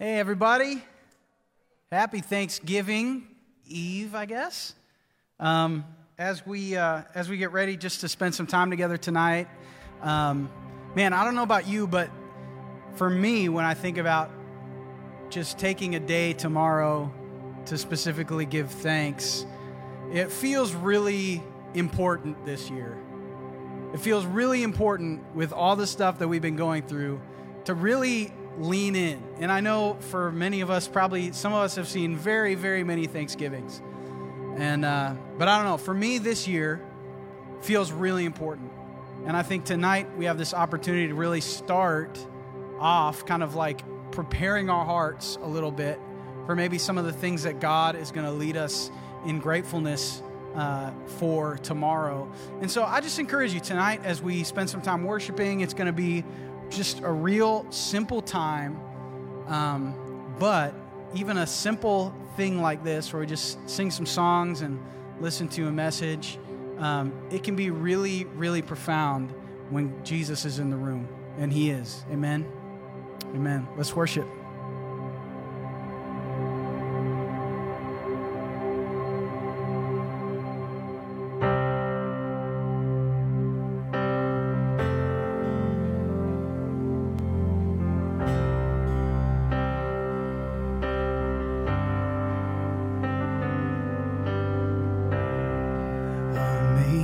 Hey, everybody. Happy Thanksgiving Eve, I guess. Um, as, we, uh, as we get ready just to spend some time together tonight, um, man, I don't know about you, but for me, when I think about just taking a day tomorrow to specifically give thanks, it feels really important this year. It feels really important with all the stuff that we've been going through to really lean in. And I know for many of us, probably some of us have seen very, very many Thanksgivings. And, uh, but I don't know, for me this year feels really important. And I think tonight we have this opportunity to really start off kind of like preparing our hearts a little bit for maybe some of the things that God is going to lead us in gratefulness uh, for tomorrow. And so I just encourage you tonight as we spend some time worshiping, it's going to be just a real simple time. Um, but even a simple thing like this, where we just sing some songs and listen to a message, um, it can be really, really profound when Jesus is in the room. And He is. Amen. Amen. Let's worship.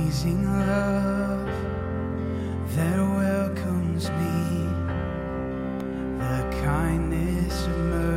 amazing love that welcomes me, the kindness of mercy.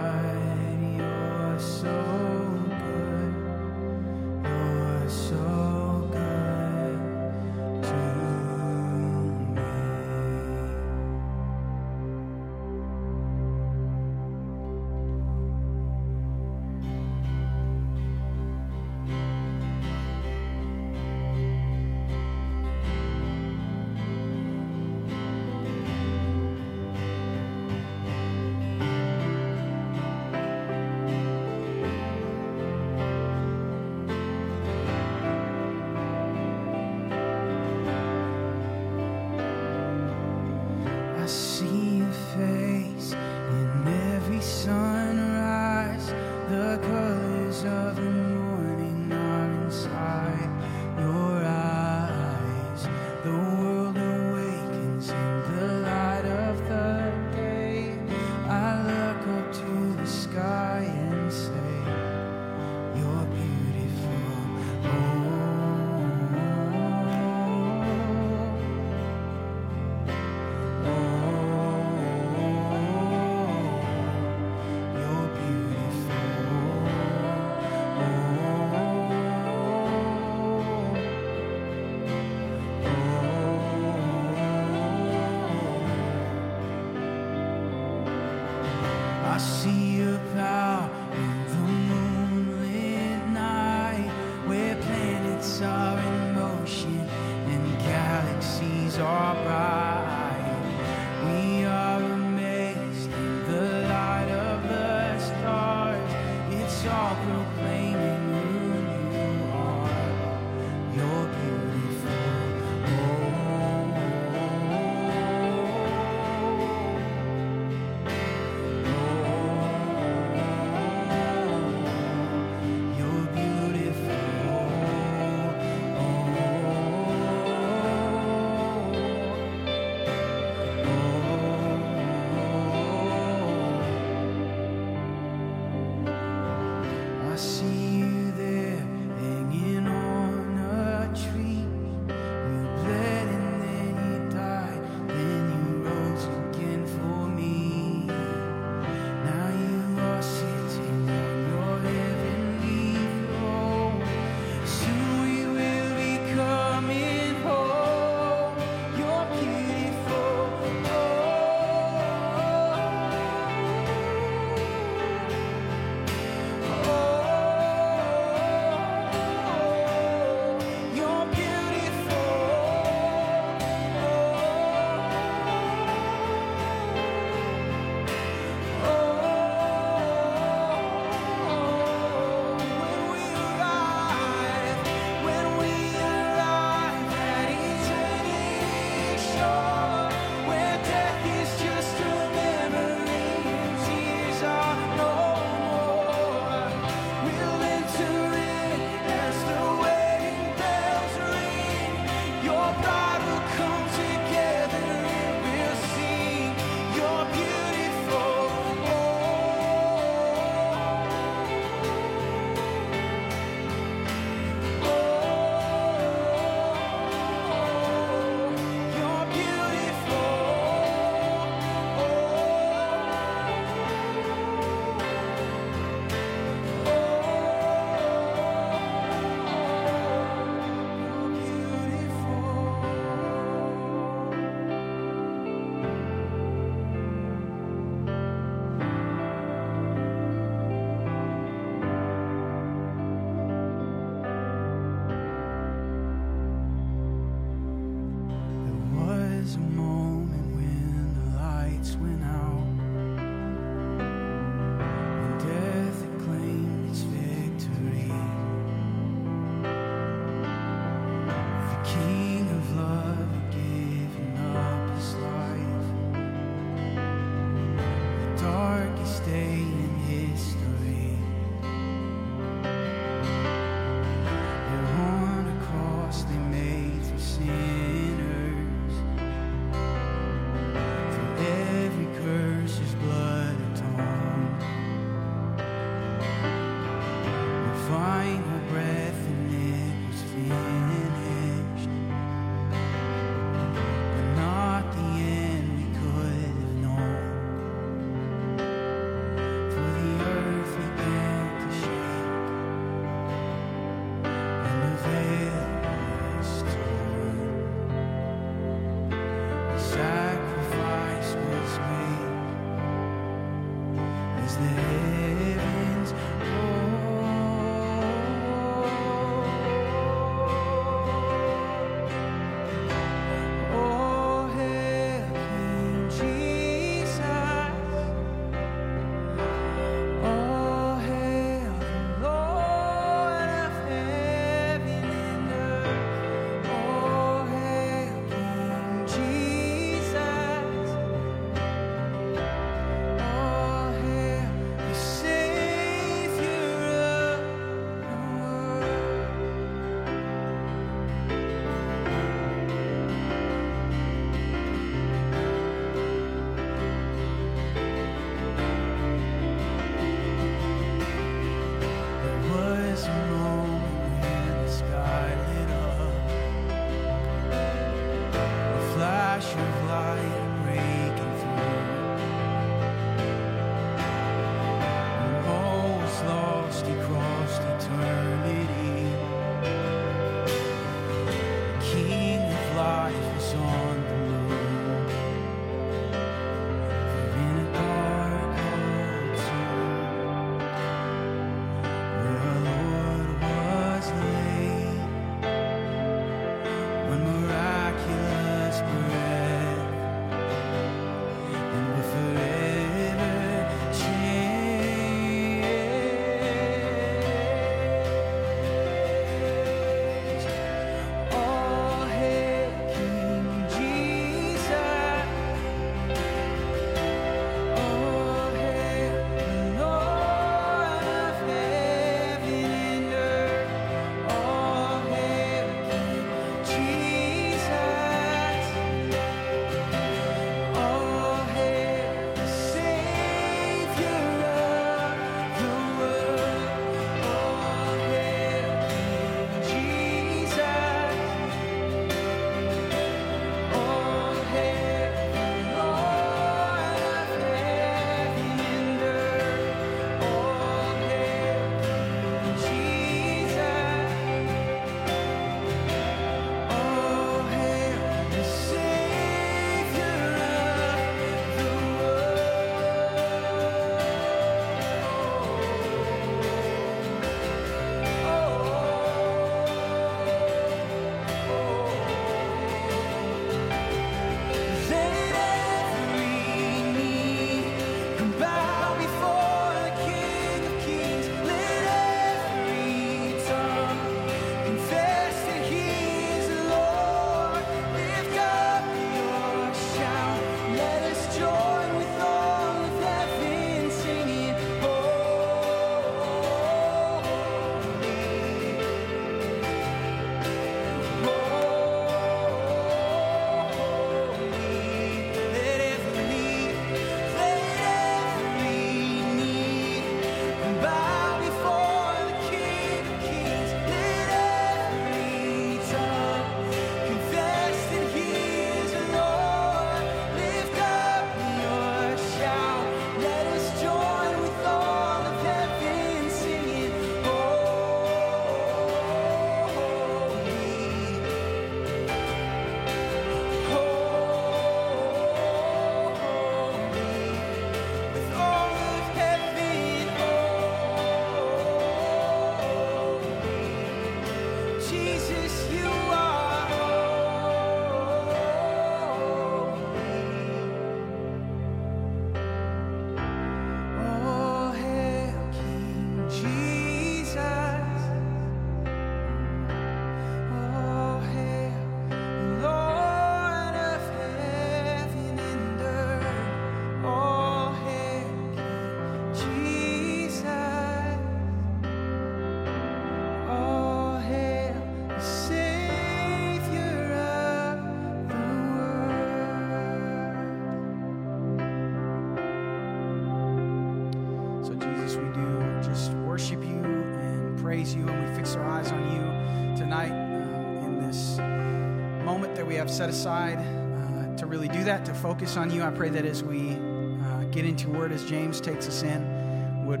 Set aside uh, to really do that, to focus on you. I pray that as we uh, get into word, as James takes us in, would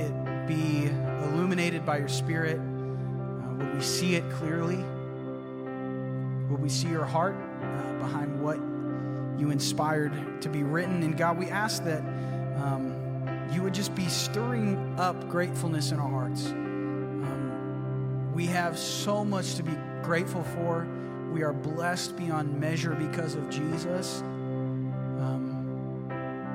it be illuminated by your Spirit? Uh, would we see it clearly? Would we see your heart uh, behind what you inspired to be written? And God, we ask that um, you would just be stirring up gratefulness in our hearts. Um, we have so much to be grateful for. We are blessed beyond measure because of Jesus. Um,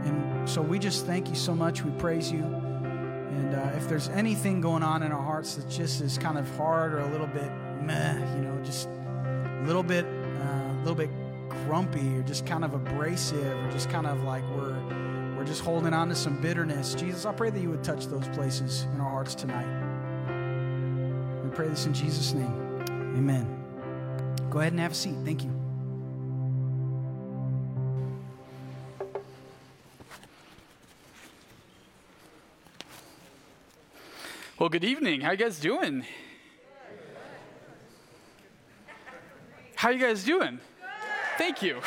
and so we just thank you so much. We praise you. And uh, if there's anything going on in our hearts that just is kind of hard or a little bit meh, you know, just a little bit, uh, a little bit grumpy or just kind of abrasive or just kind of like we're we're just holding on to some bitterness. Jesus, I pray that you would touch those places in our hearts tonight. We pray this in Jesus' name. Amen. Go ahead and have a seat. Thank you. Well, good evening. How you guys doing? How you guys doing? Thank you.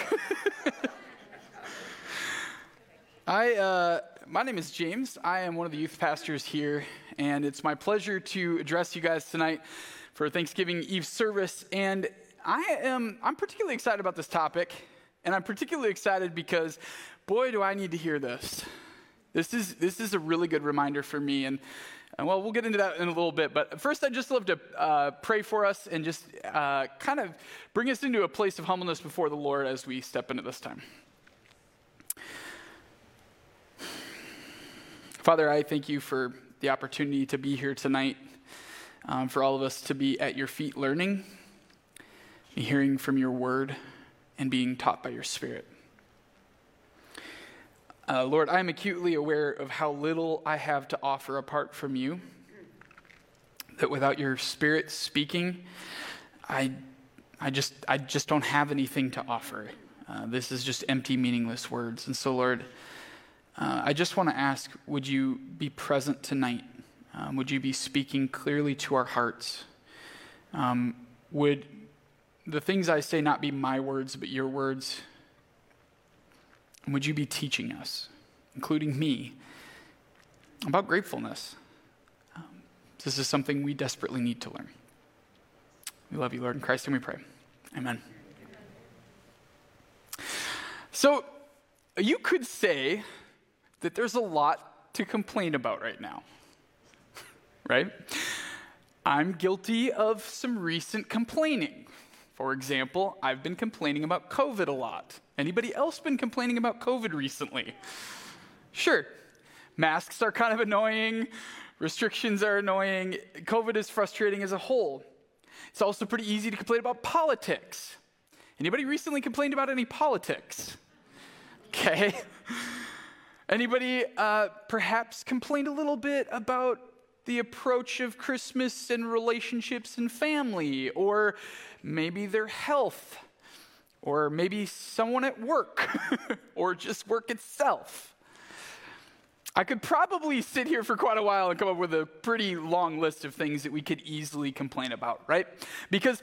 I, uh, my name is James. I am one of the youth pastors here, and it's my pleasure to address you guys tonight for Thanksgiving Eve service. And I am, I'm particularly excited about this topic, and I'm particularly excited because, boy, do I need to hear this. This is, this is a really good reminder for me, and and well, we'll get into that in a little bit. But first, I'd just love to uh, pray for us and just uh, kind of bring us into a place of humbleness before the Lord as we step into this time. Father, I thank you for the opportunity to be here tonight, um, for all of us to be at your feet learning, hearing from your word, and being taught by your spirit. Uh, Lord, I am acutely aware of how little I have to offer apart from you. That without your Spirit speaking, I, I, just, I just don't have anything to offer. Uh, this is just empty, meaningless words. And so, Lord, uh, I just want to ask would you be present tonight? Um, would you be speaking clearly to our hearts? Um, would the things I say not be my words, but your words? And would you be teaching us, including me, about gratefulness? Um, this is something we desperately need to learn. We love you, Lord, in Christ, and we pray. Amen. So, you could say that there's a lot to complain about right now, right? I'm guilty of some recent complaining. For example, I've been complaining about COVID a lot. Anybody else been complaining about COVID recently? Sure. Masks are kind of annoying, restrictions are annoying, COVID is frustrating as a whole. It's also pretty easy to complain about politics. Anybody recently complained about any politics? Okay. Anybody uh, perhaps complained a little bit about the approach of Christmas and relationships and family, or maybe their health, or maybe someone at work, or just work itself. I could probably sit here for quite a while and come up with a pretty long list of things that we could easily complain about, right? Because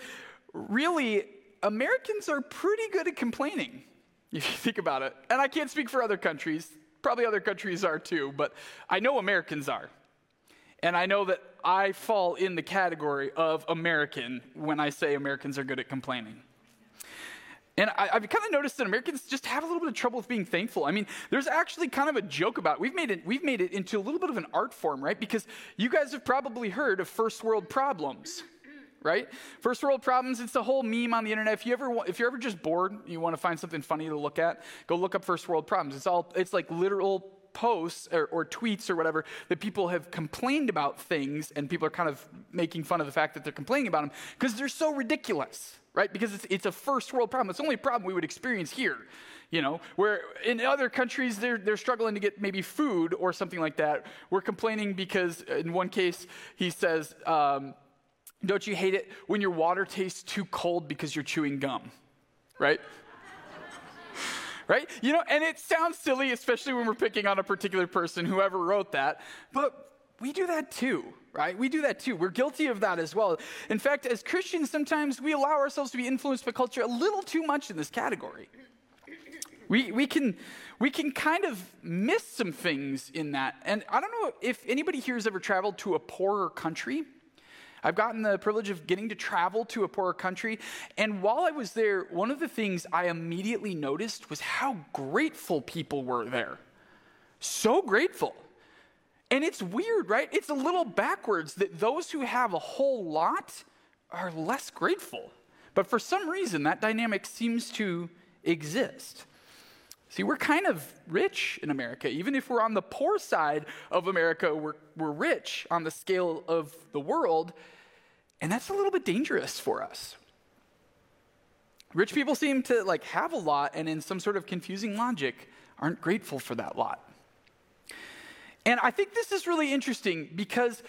really, Americans are pretty good at complaining, if you think about it. And I can't speak for other countries, probably other countries are too, but I know Americans are. And I know that I fall in the category of American when I say Americans are good at complaining. And I, have kind of noticed that Americans just have a little bit of trouble with being thankful. I mean, there's actually kind of a joke about it. We've made it, we've made it into a little bit of an art form, right? Because you guys have probably heard of first world problems, right? First world problems, it's a whole meme on the internet. If you ever if you're ever just bored, you want to find something funny to look at, go look up first world problems. It's all it's like literal posts or, or, tweets or whatever that people have complained about things and people are kind of making fun of the fact that they're complaining about them because they're so ridiculous, right? Because it's, it's a first world problem. It's the only problem we would experience here, you know, where in other countries they're, they're struggling to get maybe food or something like that. We're complaining because in one case he says, um, don't you hate it when your water tastes too cold because you're chewing gum, right? Right? You know, and it sounds silly, especially when we're picking on a particular person, whoever wrote that, but we do that too, right? We do that too. We're guilty of that as well. In fact, as Christians, sometimes we allow ourselves to be influenced by culture a little too much in this category. We, we, can, we can kind of miss some things in that. And I don't know if anybody here has ever traveled to a poorer country. I've gotten the privilege of getting to travel to a poorer country. And while I was there, one of the things I immediately noticed was how grateful people were there. So grateful. And it's weird, right? It's a little backwards that those who have a whole lot are less grateful. But for some reason, that dynamic seems to exist. See, we're kind of rich in America. Even if we're on the poor side of America, we're, we're rich on the scale of the world. And that's a little bit dangerous for us. Rich people seem to like have a lot and in some sort of confusing logic aren't grateful for that lot. And I think this is really interesting because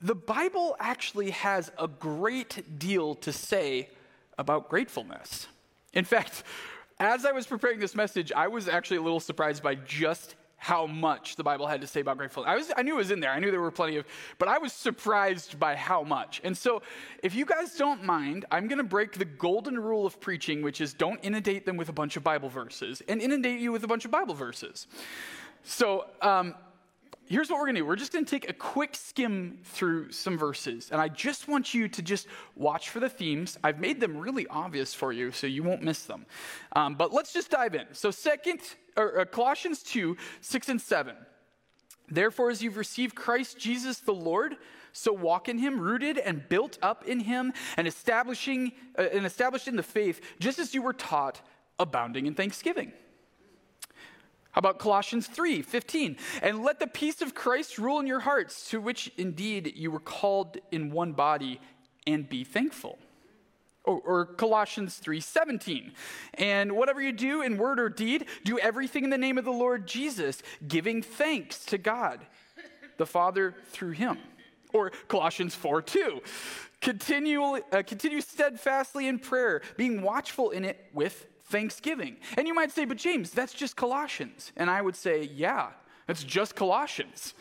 the Bible actually has a great deal to say about gratefulness. In fact, as I was preparing this message, I was actually a little surprised by just how much the Bible had to say about gratefulness. I, was, I knew it was in there. I knew there were plenty of, but I was surprised by how much. And so, if you guys don't mind, I'm going to break the golden rule of preaching, which is don't inundate them with a bunch of Bible verses, and inundate you with a bunch of Bible verses. So, um, here's what we're going to do. We're just going to take a quick skim through some verses and i just want you to just watch for the themes. I've made them really obvious for you so you won't miss them. Um, but let's just dive in. So second or, uh, colossians 2 6 and 7 therefore as you've received christ jesus the lord so walk in him rooted and built up in him and establishing uh, and established in the faith just as you were taught abounding in thanksgiving how about Colossians 3 15? And let the peace of Christ rule in your hearts, to which indeed you were called in one body, and be thankful. Or, or Colossians 3 17. And whatever you do in word or deed, do everything in the name of the Lord Jesus, giving thanks to God, the Father, through him. Or Colossians 4 2. Continue, uh, continue steadfastly in prayer, being watchful in it with thanksgiving. And you might say, but James, that's just Colossians. And I would say, yeah, that's just Colossians.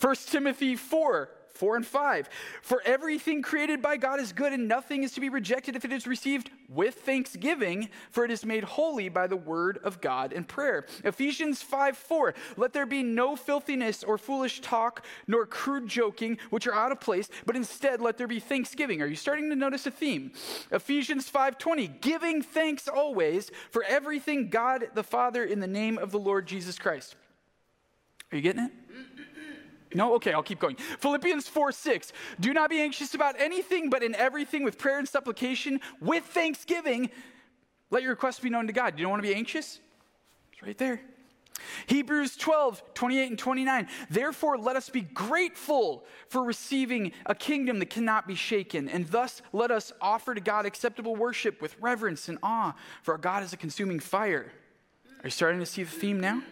1 Timothy 4 4 and 5. For everything created by God is good, and nothing is to be rejected if it is received with thanksgiving, for it is made holy by the word of God and prayer. Ephesians 5 4. Let there be no filthiness or foolish talk, nor crude joking, which are out of place, but instead let there be thanksgiving. Are you starting to notice a theme? Ephesians 5 20. Giving thanks always for everything God the Father in the name of the Lord Jesus Christ. Are you getting it? No? Okay, I'll keep going. Philippians 4 6. Do not be anxious about anything, but in everything with prayer and supplication, with thanksgiving, let your requests be known to God. You don't want to be anxious? It's right there. Hebrews 12, 28 and 29. Therefore, let us be grateful for receiving a kingdom that cannot be shaken, and thus let us offer to God acceptable worship with reverence and awe, for our God is a consuming fire. Are you starting to see the theme now?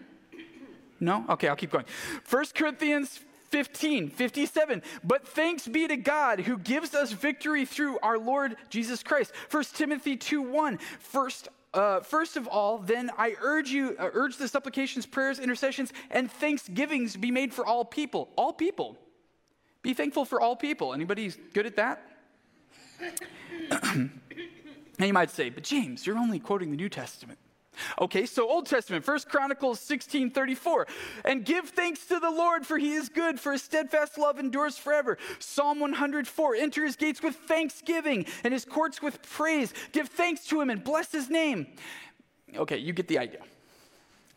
No? Okay, I'll keep going. 1 Corinthians 15, 57. But thanks be to God who gives us victory through our Lord Jesus Christ. 1 Timothy 2 1. First, uh, first of all, then I urge you, uh, urge the supplications, prayers, intercessions, and thanksgivings be made for all people. All people. Be thankful for all people. Anybody good at that? and you might say, but James, you're only quoting the New Testament. Okay, so Old Testament, First Chronicles 16 34. And give thanks to the Lord, for he is good, for his steadfast love endures forever. Psalm 104 Enter his gates with thanksgiving and his courts with praise. Give thanks to him and bless his name. Okay, you get the idea.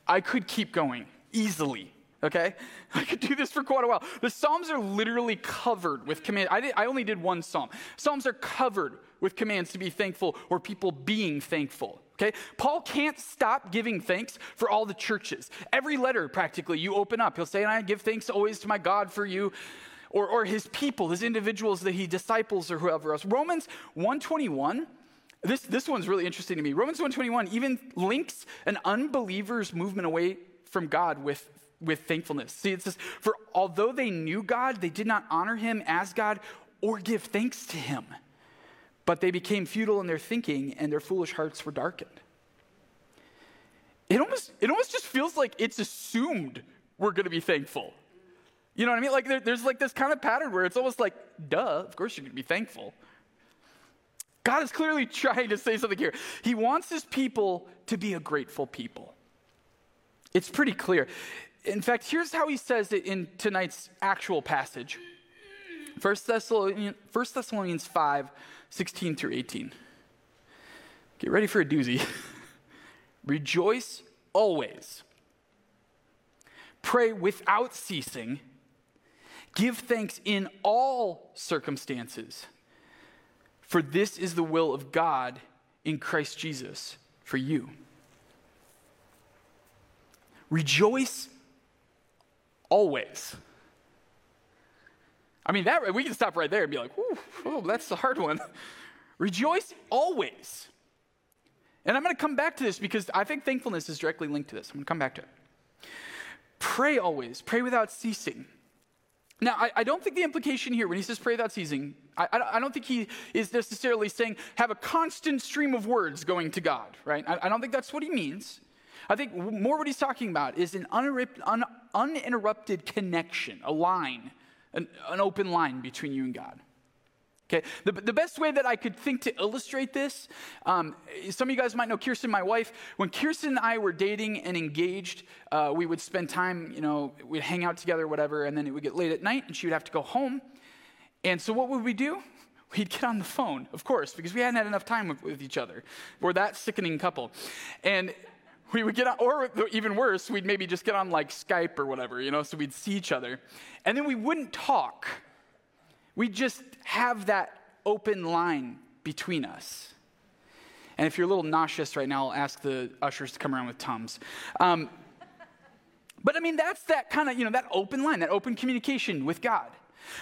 I could keep going easily. Okay? I could do this for quite a while. The Psalms are literally covered with commands. I, I only did one Psalm. Psalms are covered with commands to be thankful or people being thankful. Okay? Paul can't stop giving thanks for all the churches. Every letter, practically, you open up, he'll say, And I give thanks always to my God for you. Or, or his people, his individuals that he disciples or whoever else. Romans 121, this, this one's really interesting to me. Romans 121 even links an unbeliever's movement away from God with, with thankfulness. See, it says, For although they knew God, they did not honor him as God or give thanks to him but they became futile in their thinking and their foolish hearts were darkened. It almost, it almost just feels like it's assumed we're going to be thankful. You know what I mean? Like there, there's like this kind of pattern where it's almost like, duh, of course you're going to be thankful. God is clearly trying to say something here. He wants his people to be a grateful people. It's pretty clear. In fact, here's how he says it in tonight's actual passage 1 Thessalonians, 1 Thessalonians 5 16 through 18. Get ready for a doozy. Rejoice always. Pray without ceasing. Give thanks in all circumstances, for this is the will of God in Christ Jesus for you. Rejoice always. I mean, that we can stop right there and be like, oh, that's a hard one. Rejoice always. And I'm going to come back to this because I think thankfulness is directly linked to this. I'm going to come back to it. Pray always, pray without ceasing. Now, I, I, don't think the implication here when he says pray without ceasing, I, I, I, don't think he is necessarily saying have a constant stream of words going to God, right? I, I don't think that's what he means. I think more what he's talking about is an uninterrupted connection, a line, an, an open line between you and God. Okay, the, the best way that I could think to illustrate this, um, some of you guys might know Kirsten, my wife. When Kirsten and I were dating and engaged, uh, we would spend time, you know, we'd hang out together, whatever, and then it would get late at night and she would have to go home. And so what would we do? We'd get on the phone, of course, because we hadn't had enough time with, with each other. We're that sickening couple. And we would get on, or even worse, we'd maybe just get on like Skype or whatever, you know, so we'd see each other. And then we wouldn't talk We'd just have that open line between us. And if you're a little nauseous right now, I'll ask the ushers to come around with Tums. Um, but I mean, that's that kind of, you know, that open line, that open communication with God.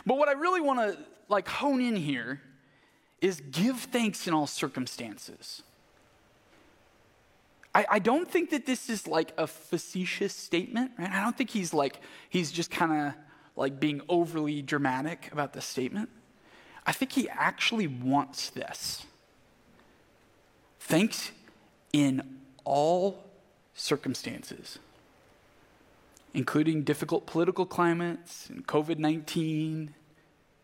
But what I really want to like hone in here is give thanks in all circumstances. I, I don't think that this is like a facetious statement, right? I don't think he's like, he's just kind of like being overly dramatic about the statement. I think he actually wants this. Thanks in all circumstances, including difficult political climates and COVID 19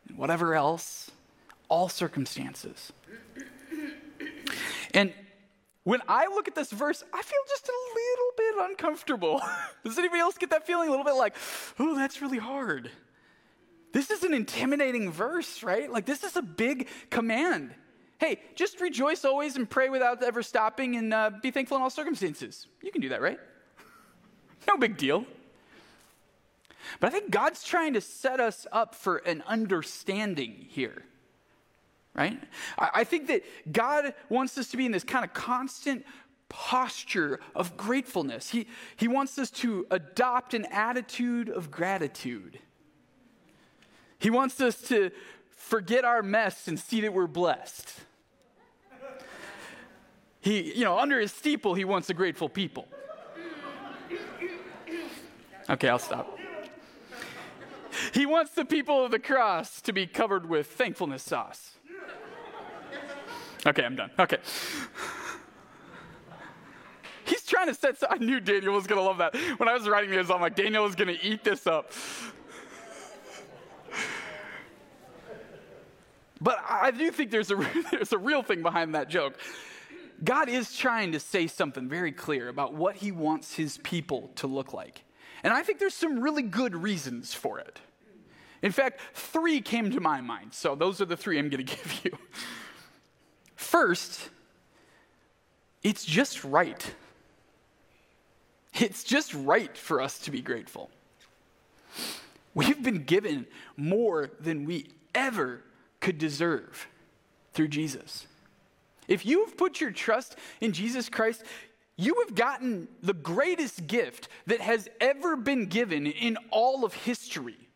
and whatever else, all circumstances. And when I look at this verse, I feel just a little bit uncomfortable. Does anybody else get that feeling? A little bit like, oh, that's really hard. This is an intimidating verse, right? Like, this is a big command. Hey, just rejoice always and pray without ever stopping and uh, be thankful in all circumstances. You can do that, right? No big deal. But I think God's trying to set us up for an understanding here right? I, think that God wants us to be in this kind of constant posture of gratefulness. He, he wants us to adopt an attitude of gratitude. He wants us to forget our mess and see that we're blessed. He, you know, under his steeple, he wants a grateful people. Okay, I'll stop. He wants the people of the cross to be covered with thankfulness sauce. Okay, I'm done. Okay. He's trying to set. I knew Daniel was to love that. When I was writing this, I'm like, Daniel is to eat this up. But I do think there's a, there's a real thing behind that joke. God is trying to say something very clear about what he wants his people to look like. And I think there's some really good reasons for it. In fact, three came to my mind. So those are the three I'm going to give you. First, it's just right. It's just right for us to be grateful. We've been given more than we ever could deserve through Jesus. If you've put your trust in Jesus Christ, you have gotten the greatest gift that has ever been given in all of history.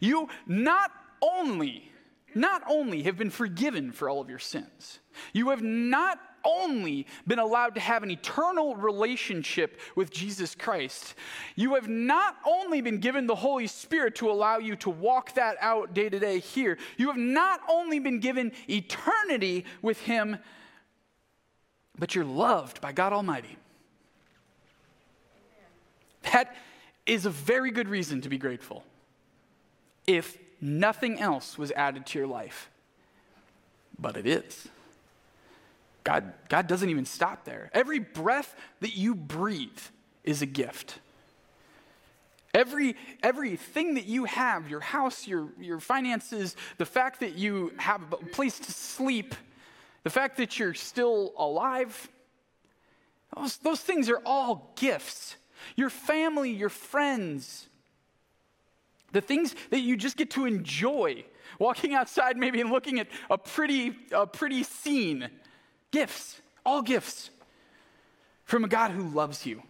You not only not only have been forgiven for all of your sins, you have not only been allowed to have an eternal relationship with Jesus Christ, you have not only been given the Holy Spirit to allow you to walk that out day to day here, you have not only been given eternity with Him, but you're loved by God Almighty. That is a very good reason to be grateful if nothing else was added to your life. But it is. God, God doesn't even stop there. Every breath that you breathe is a gift. Every everything that you have, your house, your, your finances, the fact that you have a place to sleep, the fact that you're still alive, those, those things are all gifts. Your family, your friends, the things that you just get to enjoy, walking outside maybe and looking at a pretty, a pretty scene. Gifts, all gifts from a God who loves you.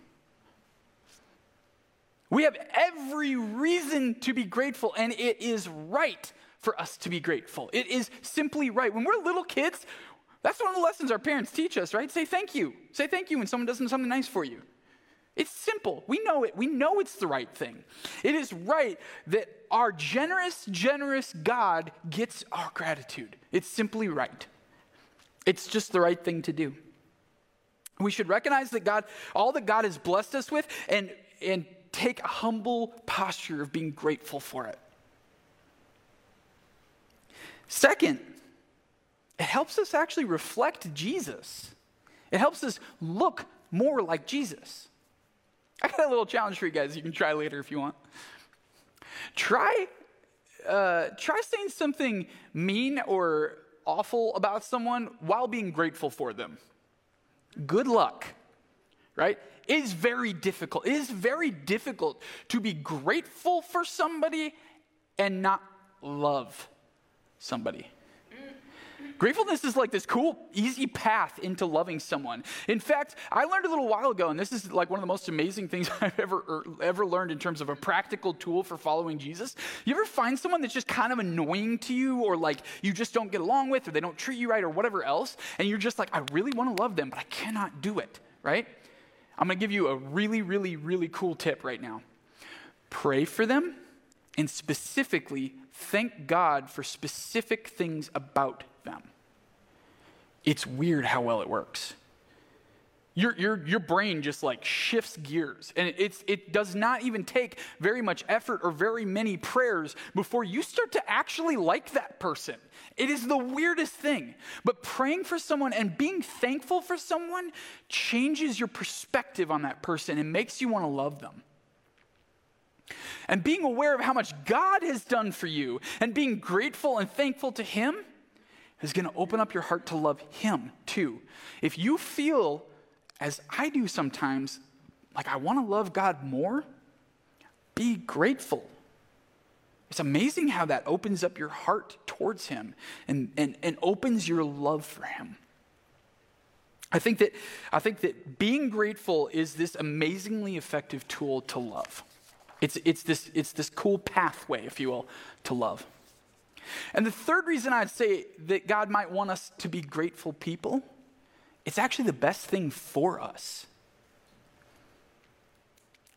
We have every reason to be grateful, and it is right for us to be grateful. It is simply right. When we're little kids, that's one of the lessons our parents teach us, right? Say thank you. Say thank you when someone does something nice for you. It's simple. We know it. We know it's the right thing. It is right that our generous, generous God gets our gratitude. It's simply right. It's just the right thing to do. We should recognize that God, all that God has blessed us with, and, and take a humble posture of being grateful for it. Second, it helps us actually reflect Jesus. It helps us look more like Jesus. I got a little challenge for you guys. You can try later if you want. Try, uh, try saying something mean or awful about someone while being grateful for them. Good luck, right? It is very difficult. It is very difficult to be grateful for somebody and not love somebody. Gratefulness is like this cool, easy path into loving someone. In fact, I learned a little while ago, and this is like one of the most amazing things I've ever er, ever learned in terms of a practical tool for following Jesus. You ever find someone that's just kind of annoying to you, or like you just don't get along with, or they don't treat you right, or whatever else, and you're just like, I really want to love them, but I cannot do it, right? I'm going to give you a really, really, really cool tip right now. Pray for them, and specifically thank God for specific things about them. It's weird how well it works. Your, your, your brain just like shifts gears. And it's, it does not even take very much effort or very many prayers before you start to actually like that person. It is the weirdest thing. But praying for someone and being thankful for someone changes your perspective on that person and makes you want to love them. And being aware of how much God has done for you and being grateful and thankful to Him is going to open up your heart to love Him too. If you feel, as I do sometimes, like I want to love God more, be grateful. It's amazing how that opens up your heart towards Him and, and, and opens your love for Him. I think, that, I think that being grateful is this amazingly effective tool to love. It's, it's, this, it's this cool pathway, if you will, to love. And the third reason I'd say that God might want us to be grateful people, it's actually the best thing for us.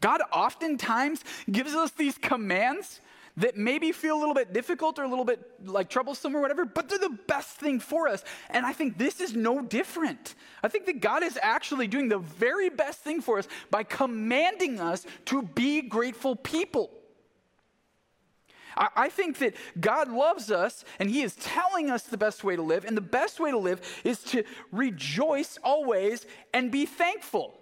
God oftentimes gives us these commands that maybe feel a little bit difficult or a little bit like troublesome or whatever, but they're the best thing for us. And I think this is no different. I think that God is actually doing the very best thing for us by commanding us to be grateful people. I, think that God loves us and He is telling us the best way to live. And the best way to live is to rejoice always and be thankful.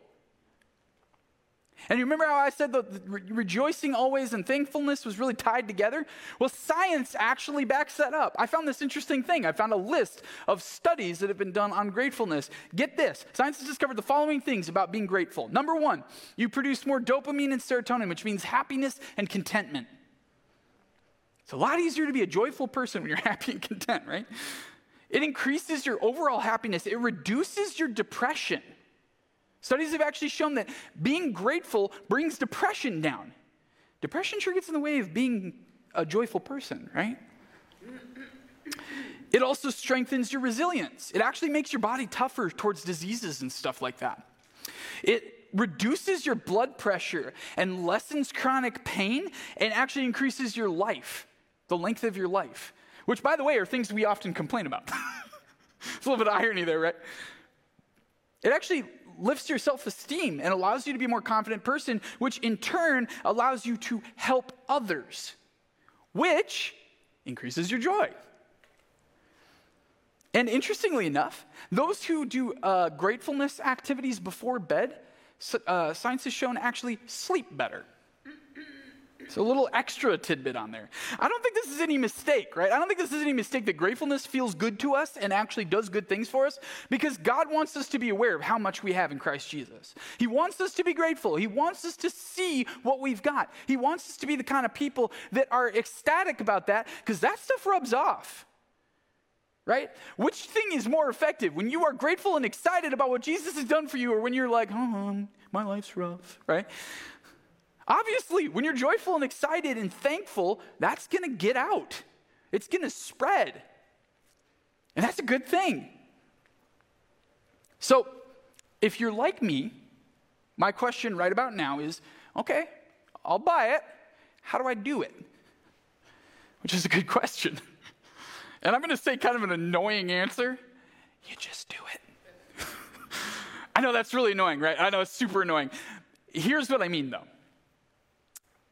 And you remember how I said that rejoicing always and thankfulness was really tied together? Well, science actually backs that up. I found this interesting thing. I found a list of studies that have been done on gratefulness. Get this science has discovered the following things about being grateful. Number one, you produce more dopamine and serotonin, which means happiness and contentment. It's a lot easier to be a joyful person when you're happy and content, right? It increases your overall happiness, it reduces your depression. Studies have actually shown that being grateful brings depression down. Depression sure gets in the way of being a joyful person, right? It also strengthens your resilience. It actually makes your body tougher towards diseases and stuff like that. It reduces your blood pressure and lessens chronic pain and actually increases your life the length of your life, which, by the way, are things we often complain about. It's a little bit of irony there, right? It actually lifts your self esteem and allows you to be a more confident person, which in turn allows you to help others, which increases your joy. And interestingly enough, those who do uh, gratefulness activities before bed, uh, science has shown actually sleep better. So a little extra tidbit on there. I don't think this is any mistake, right? I don't think this is any mistake that gratefulness feels good to us and actually does good things for us because God wants us to be aware of how much we have in Christ Jesus. He wants us to be grateful. He wants us to see what we've got. He wants us to be the kind of people that are ecstatic about that because that stuff rubs off. Right? Which thing is more effective? When you are grateful and excited about what Jesus has done for you, or when you're like, oh, my life's rough, right? Obviously, when you're joyful and excited and thankful, that's going to get out. It's going to spread. And that's a good thing. So, if you're like me, my question right about now is okay, I'll buy it. How do I do it? Which is a good question. And I'm going to say kind of an annoying answer you just do it. I know that's really annoying, right? I know it's super annoying. Here's what I mean, though.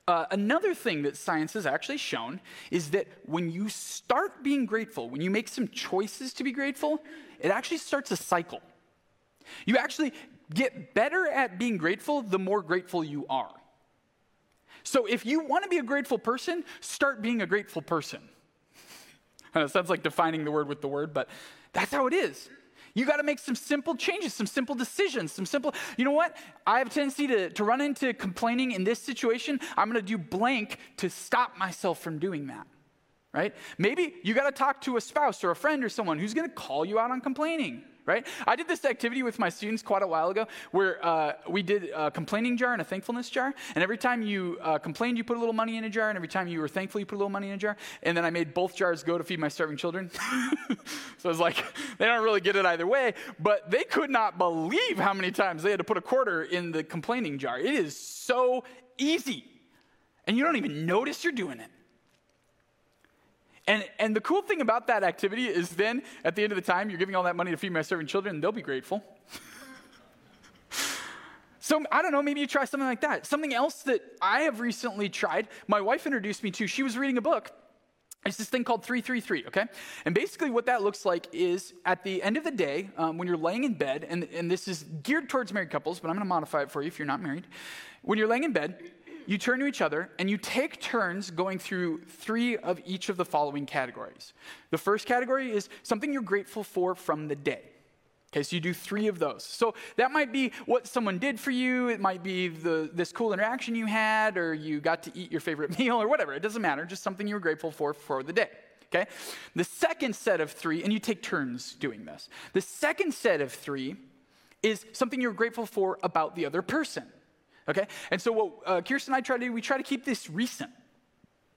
Uh, another thing that science has actually shown is that when you start being grateful, when you make some choices to be grateful, it actually starts a cycle. You actually get better at being grateful the more grateful you are. So if you want to be a grateful person, start being a grateful person. it sounds like defining the word with the word, but that's how it is. You got to make some simple changes, some simple decisions, some simple, you know what? I have a tendency to, to run into complaining in this situation. I'm going to do blank to stop myself from doing that, right? Maybe you got to talk to a spouse or a friend or someone who's going to call you out on complaining right? I did this activity with my students quite a while ago where uh, we did a complaining jar and a thankfulness jar. And every time you uh, complained, you put a little money in a jar. And every time you were thankful, you put a little money in a jar. And then I made both jars go to feed my starving children. so it's like, they don't really get it either way. But they could not believe how many times they had to put a quarter in the complaining jar. It is so easy. And you don't even notice you're doing it. And, and the cool thing about that activity is then at the end of the time, you're giving all that money to feed my starving children, and they'll be grateful. so I don't know, maybe you try something like that. Something else that I have recently tried, my wife introduced me to, she was reading a book. It's this thing called 333, okay? And basically, what that looks like is at the end of the day, um, when you're laying in bed, and, and this is geared towards married couples, but I'm gonna modify it for you if you're not married. When you're laying in bed, you turn to each other and you take turns going through three of each of the following categories. The first category is something you're grateful for from the day. Okay, so you do three of those. So that might be what someone did for you. It might be the, this cool interaction you had, or you got to eat your favorite meal, or whatever. It doesn't matter. Just something you were grateful for for the day. Okay? The second set of three, and you take turns doing this. The second set of three is something you're grateful for about the other person. Okay? And so what uh, Kirsten and I try to do, we try to keep this recent.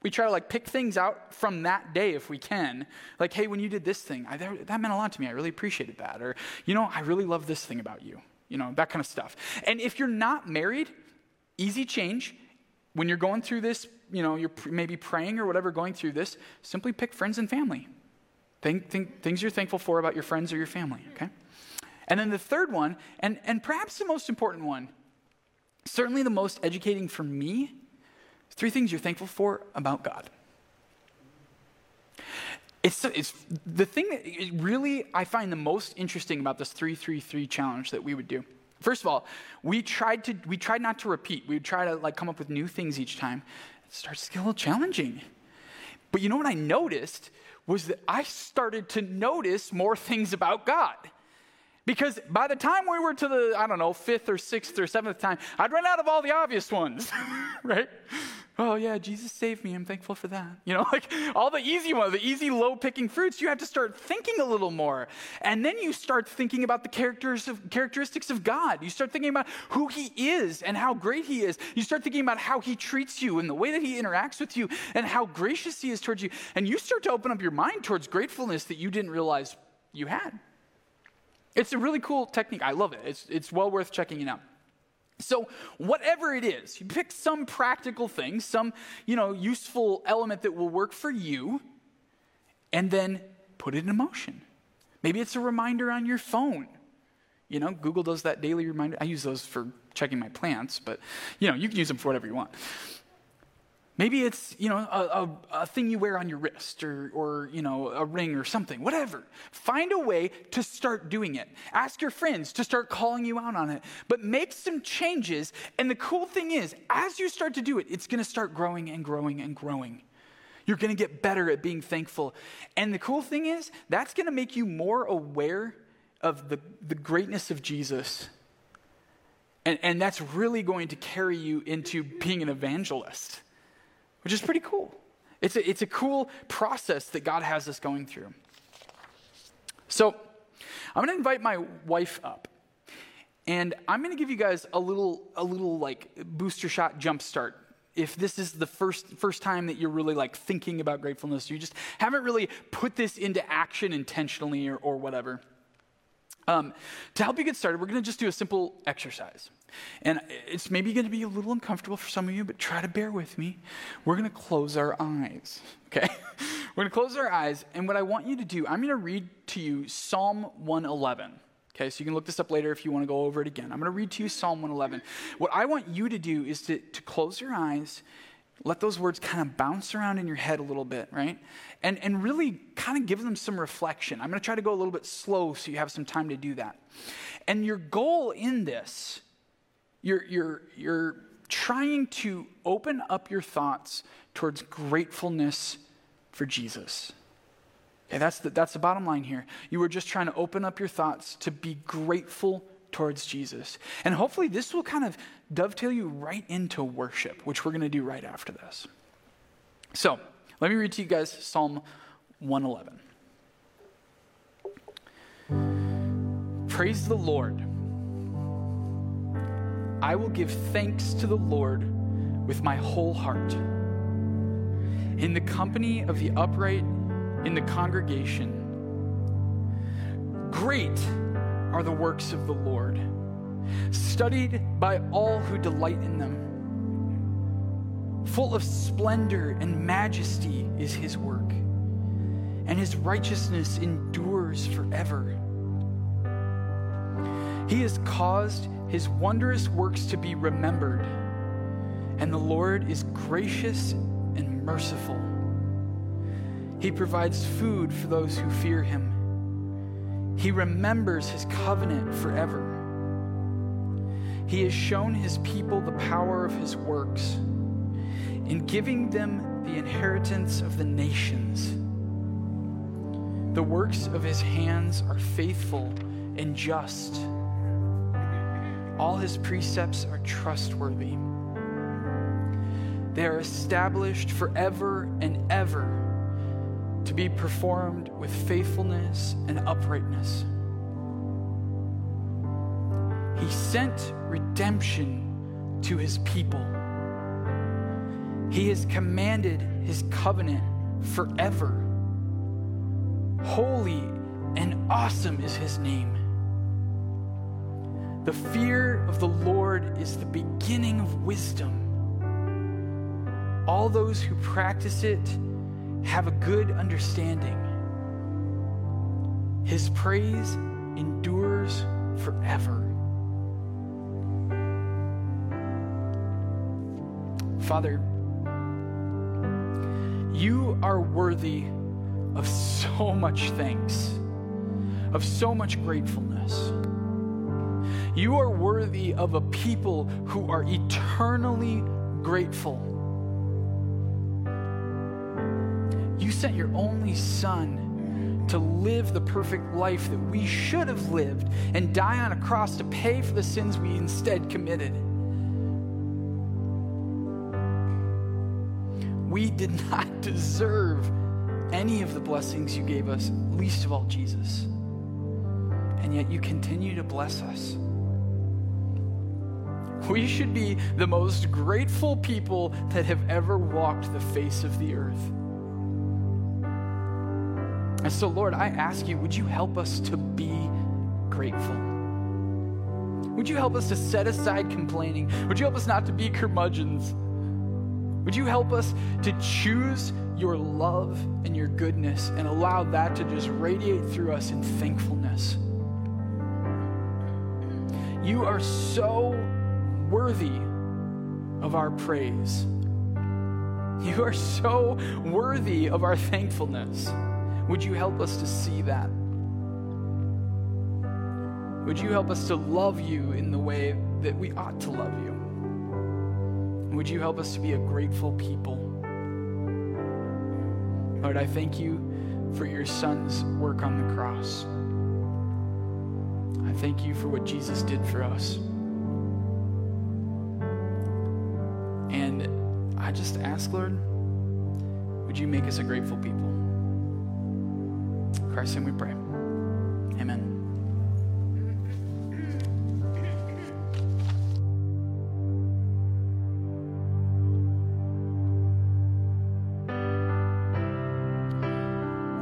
We try to like pick things out from that day if we can. Like, hey, when you did this thing, I, that, that meant a lot to me. I really appreciated that. Or, you know, I really love this thing about you. You know, that kind of stuff. And if you're not married, easy change. When you're going through this, you know, you're maybe praying or whatever, going through this, simply pick friends and family. Think, think, things you're thankful for about your friends or your family, okay? And then the third one, and, and perhaps the most important one, certainly the most educating for me three things you're thankful for about God. It's, it's the thing that really I find the most interesting about this 333 challenge that we would do. First of all, we tried to we tried not to repeat. We would try to like come up with new things each time. It starts to get a little challenging. But you know what I noticed was that I started to notice more things about God. Because by the time we were to the, I don't know, fifth or sixth or seventh time, I'd run out of all the obvious ones, right? Oh, yeah, Jesus saved me. I'm thankful for that. You know, like all the easy ones, the easy, low picking fruits, you have to start thinking a little more. And then you start thinking about the characters of, characteristics of God. You start thinking about who He is and how great He is. You start thinking about how He treats you and the way that He interacts with you and how gracious He is towards you. And you start to open up your mind towards gratefulness that you didn't realize you had. It's a really cool technique. I love it. It's, it's well worth checking it out. So, whatever it is, you pick some practical thing, some, you know, useful element that will work for you, and then put it in motion. Maybe it's a reminder on your phone. You know, Google does that daily reminder. I use those for checking my plants, but you know, you can use them for whatever you want. Maybe it's, you know, a, a, a, thing you wear on your wrist or, or, you know, a ring or something, whatever. Find a way to start doing it. Ask your friends to start calling you out on it, but make some changes. And the cool thing is, as you start to do it, it's going to start growing and growing and growing. You're going to get better at being thankful. And the cool thing is, that's going to make you more aware of the, the greatness of Jesus. And, and that's really going to carry you into being an evangelist which is pretty cool. It's a, it's a cool process that God has us going through. So, I'm going to invite my wife up. And I'm going to give you guys a little, a little like booster shot jump start. If this is the first, first time that you're really like thinking about gratefulness, you just haven't really put this into action intentionally or, or whatever. Um, to help you get started, we're going to just do a simple exercise. And it's maybe going to be a little uncomfortable for some of you, but try to bear with me. We're going to close our eyes, okay? We're going to close our eyes, and what I want you to do, I'm going to read to you Psalm 111. Okay, so you can look this up later if you want to go over it again. I'm going to read to you Psalm 111. What I want you to do is to, to close your eyes, let those words kind of bounce around in your head a little bit, right? And, and really kind of give them some reflection. I'm going to try to go a little bit slow so you have some time to do that. And your goal in this you're, you're, you're trying to open up your thoughts towards gratefulness for Jesus. Okay, that's the, that's the bottom line here. You were just trying to open up your thoughts to be grateful towards Jesus. And hopefully, this will kind of dovetail you right into worship, which we're going to do right after this. So, let me read to you guys Psalm 111. Praise the Lord. I will give thanks to the Lord with my whole heart. In the company of the upright in the congregation, great are the works of the Lord, studied by all who delight in them. Full of splendor and majesty is his work, and his righteousness endures forever. He has caused his wondrous works to be remembered, and the Lord is gracious and merciful. He provides food for those who fear him. He remembers his covenant forever. He has shown his people the power of his works in giving them the inheritance of the nations. The works of his hands are faithful and just. All his precepts are trustworthy. They are established forever and ever to be performed with faithfulness and uprightness. He sent redemption to his people. He has commanded his covenant forever. Holy and awesome is his name. The fear of the Lord is the beginning of wisdom. All those who practice it have a good understanding. His praise endures forever. Father, you are worthy of so much thanks, of so much gratefulness. You are worthy of a people who are eternally grateful. You sent your only Son to live the perfect life that we should have lived and die on a cross to pay for the sins we instead committed. We did not deserve any of the blessings you gave us, least of all Jesus. And yet you continue to bless us. We should be the most grateful people that have ever walked the face of the earth. And so, Lord, I ask you, would you help us to be grateful? Would you help us to set aside complaining? Would you help us not to be curmudgeons? Would you help us to choose your love and your goodness and allow that to just radiate through us in thankfulness? You are so worthy of our praise. You are so worthy of our thankfulness. Would you help us to see that? Would you help us to love you in the way that we ought to love you? Would you help us to be a grateful people? Lord, I thank you for your son's work on the cross. I thank you for what Jesus did for us. Just ask, Lord, would you make us a grateful people? In Christ's name we pray. Amen.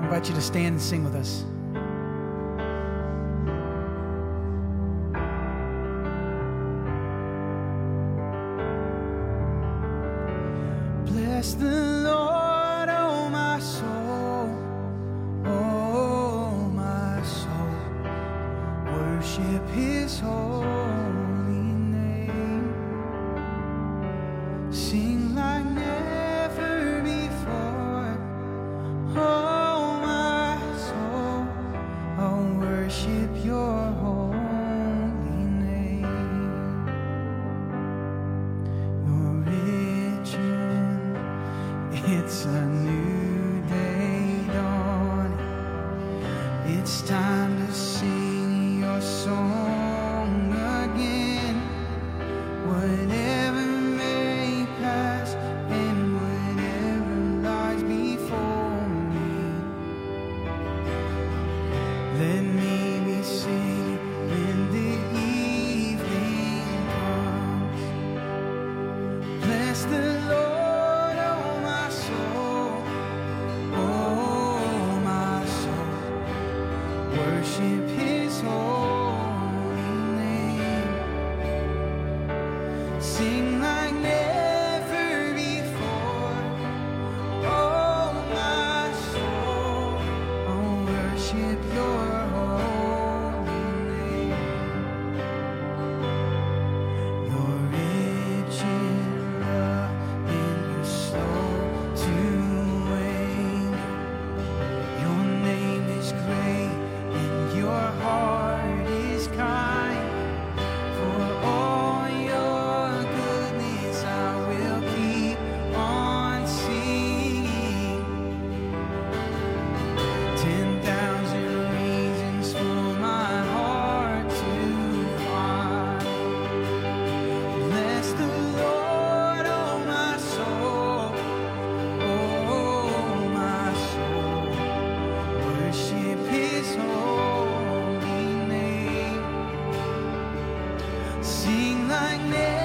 I invite you to stand and sing with us. It's time to sing your song like never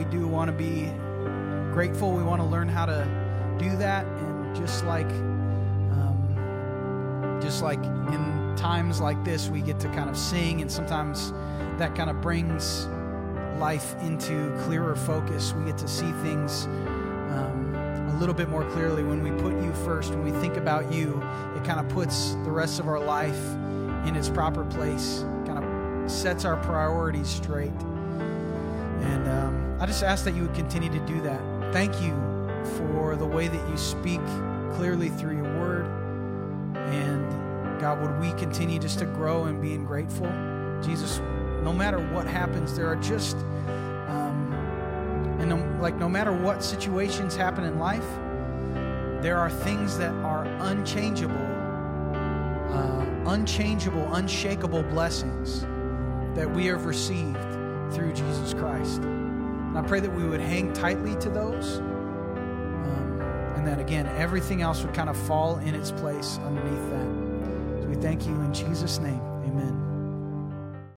we do want to be grateful. We want to learn how to do that. And just like, um, just like in times like this, we get to kind of sing, and sometimes that kind of brings life into clearer focus. We get to see things um, a little bit more clearly when we put you first. When we think about you, it kind of puts the rest of our life in its proper place, kind of sets our priorities straight. I just ask that you would continue to do that. Thank you for the way that you speak clearly through your word. And God, would we continue just to grow in being grateful? Jesus, no matter what happens, there are just, um, and no, like no matter what situations happen in life, there are things that are unchangeable, uh, unchangeable, unshakable blessings that we have received through Jesus Christ. And I pray that we would hang tightly to those. Um, and that again, everything else would kind of fall in its place underneath that. So we thank you in Jesus' name. Amen.